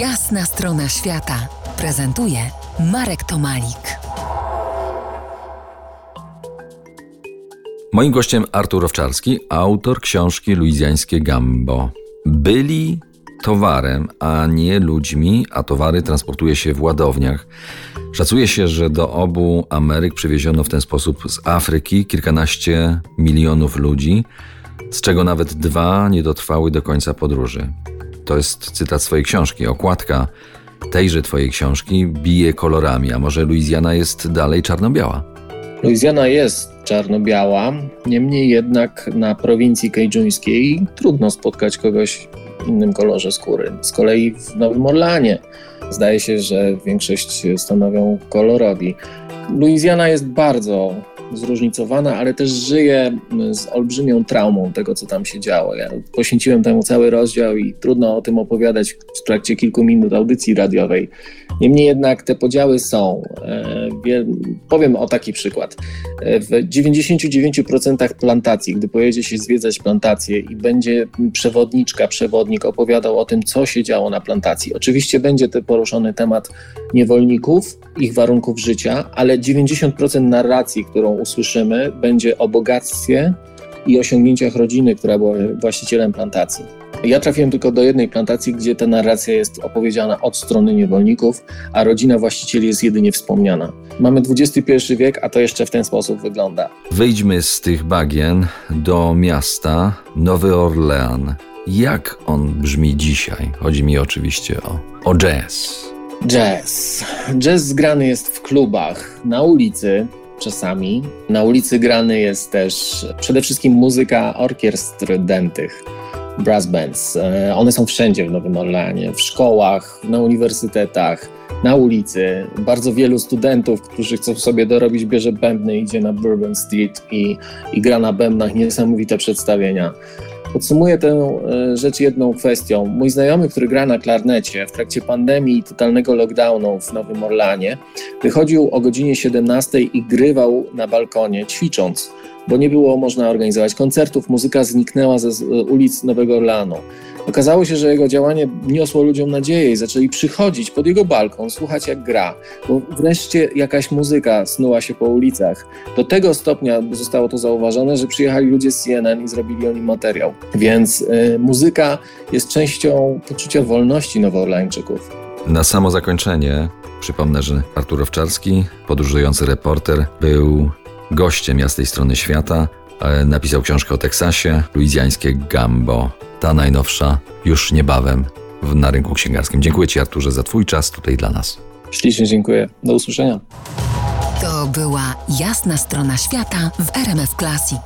Jasna strona świata prezentuje Marek Tomalik. Moim gościem Artur Owczarski, autor książki Luizjańskie Gambo. Byli towarem, a nie ludźmi, a towary transportuje się w ładowniach. Szacuje się, że do obu Ameryk przywieziono w ten sposób z Afryki kilkanaście milionów ludzi, z czego nawet dwa nie dotrwały do końca podróży. To jest cytat swojej książki. Okładka tejże twojej książki bije kolorami, a może Luizjana jest dalej czarno-biała? Luizjana jest czarno-biała, niemniej jednak na prowincji kejdżuńskiej trudno spotkać kogoś w innym kolorze skóry. Z kolei w Nowym Orleanie zdaje się, że większość stanowią kolorowi. Luizjana jest bardzo zróżnicowana, ale też żyje z olbrzymią traumą tego, co tam się działo. Ja poświęciłem temu cały rozdział i trudno o tym opowiadać w trakcie kilku minut audycji radiowej. Niemniej jednak te podziały są. E, powiem o taki przykład. E, w 99% plantacji, gdy pojedzie się zwiedzać plantację i będzie przewodniczka, przewodnik opowiadał o tym, co się działo na plantacji. Oczywiście będzie te poruszony temat niewolników, ich warunków życia, ale 90% narracji, którą usłyszymy, będzie o bogactwie i osiągnięciach rodziny, która była właścicielem plantacji. Ja trafiłem tylko do jednej plantacji, gdzie ta narracja jest opowiedziana od strony niewolników, a rodzina właścicieli jest jedynie wspomniana. Mamy XXI wiek, a to jeszcze w ten sposób wygląda. Wyjdźmy z tych bagien do miasta Nowy Orlean. Jak on brzmi dzisiaj? Chodzi mi oczywiście o, o jazz. Jazz. Jazz zgrany jest w klubach, na ulicy, czasami. Na ulicy grany jest też przede wszystkim muzyka orkiestr dętych, brass bands. E, one są wszędzie w Nowym Orleanie, w szkołach, na uniwersytetach, na ulicy. Bardzo wielu studentów, którzy chcą sobie dorobić, bierze bębny, idzie na Bourbon Street i, i gra na bębnach niesamowite przedstawienia. Podsumuję tę e, rzecz jedną kwestią. Mój znajomy, który gra na klarnecie w trakcie pandemii i totalnego lockdownu w Nowym Orlanie, wychodził o godzinie 17 i grywał na balkonie, ćwicząc bo nie było można organizować koncertów, muzyka zniknęła ze ulic Nowego Orleanu. Okazało się, że jego działanie niosło ludziom nadzieję i zaczęli przychodzić pod jego balkon, słuchać jak gra, bo wreszcie jakaś muzyka snuła się po ulicach. Do tego stopnia zostało to zauważone, że przyjechali ludzie z CNN i zrobili o nim materiał. Więc y, muzyka jest częścią poczucia wolności nowoorlańczyków. Na samo zakończenie przypomnę, że Artur Owczarski, podróżujący reporter, był gościem jasnej strony świata. E, napisał książkę o Teksasie, luizjańskie Gambo. Ta najnowsza już niebawem na rynku księgarskim. Dziękuję Ci, Arturze, za Twój czas tutaj dla nas. Ślicznie dziękuję. Do usłyszenia. To była jasna strona świata w RMF Classic.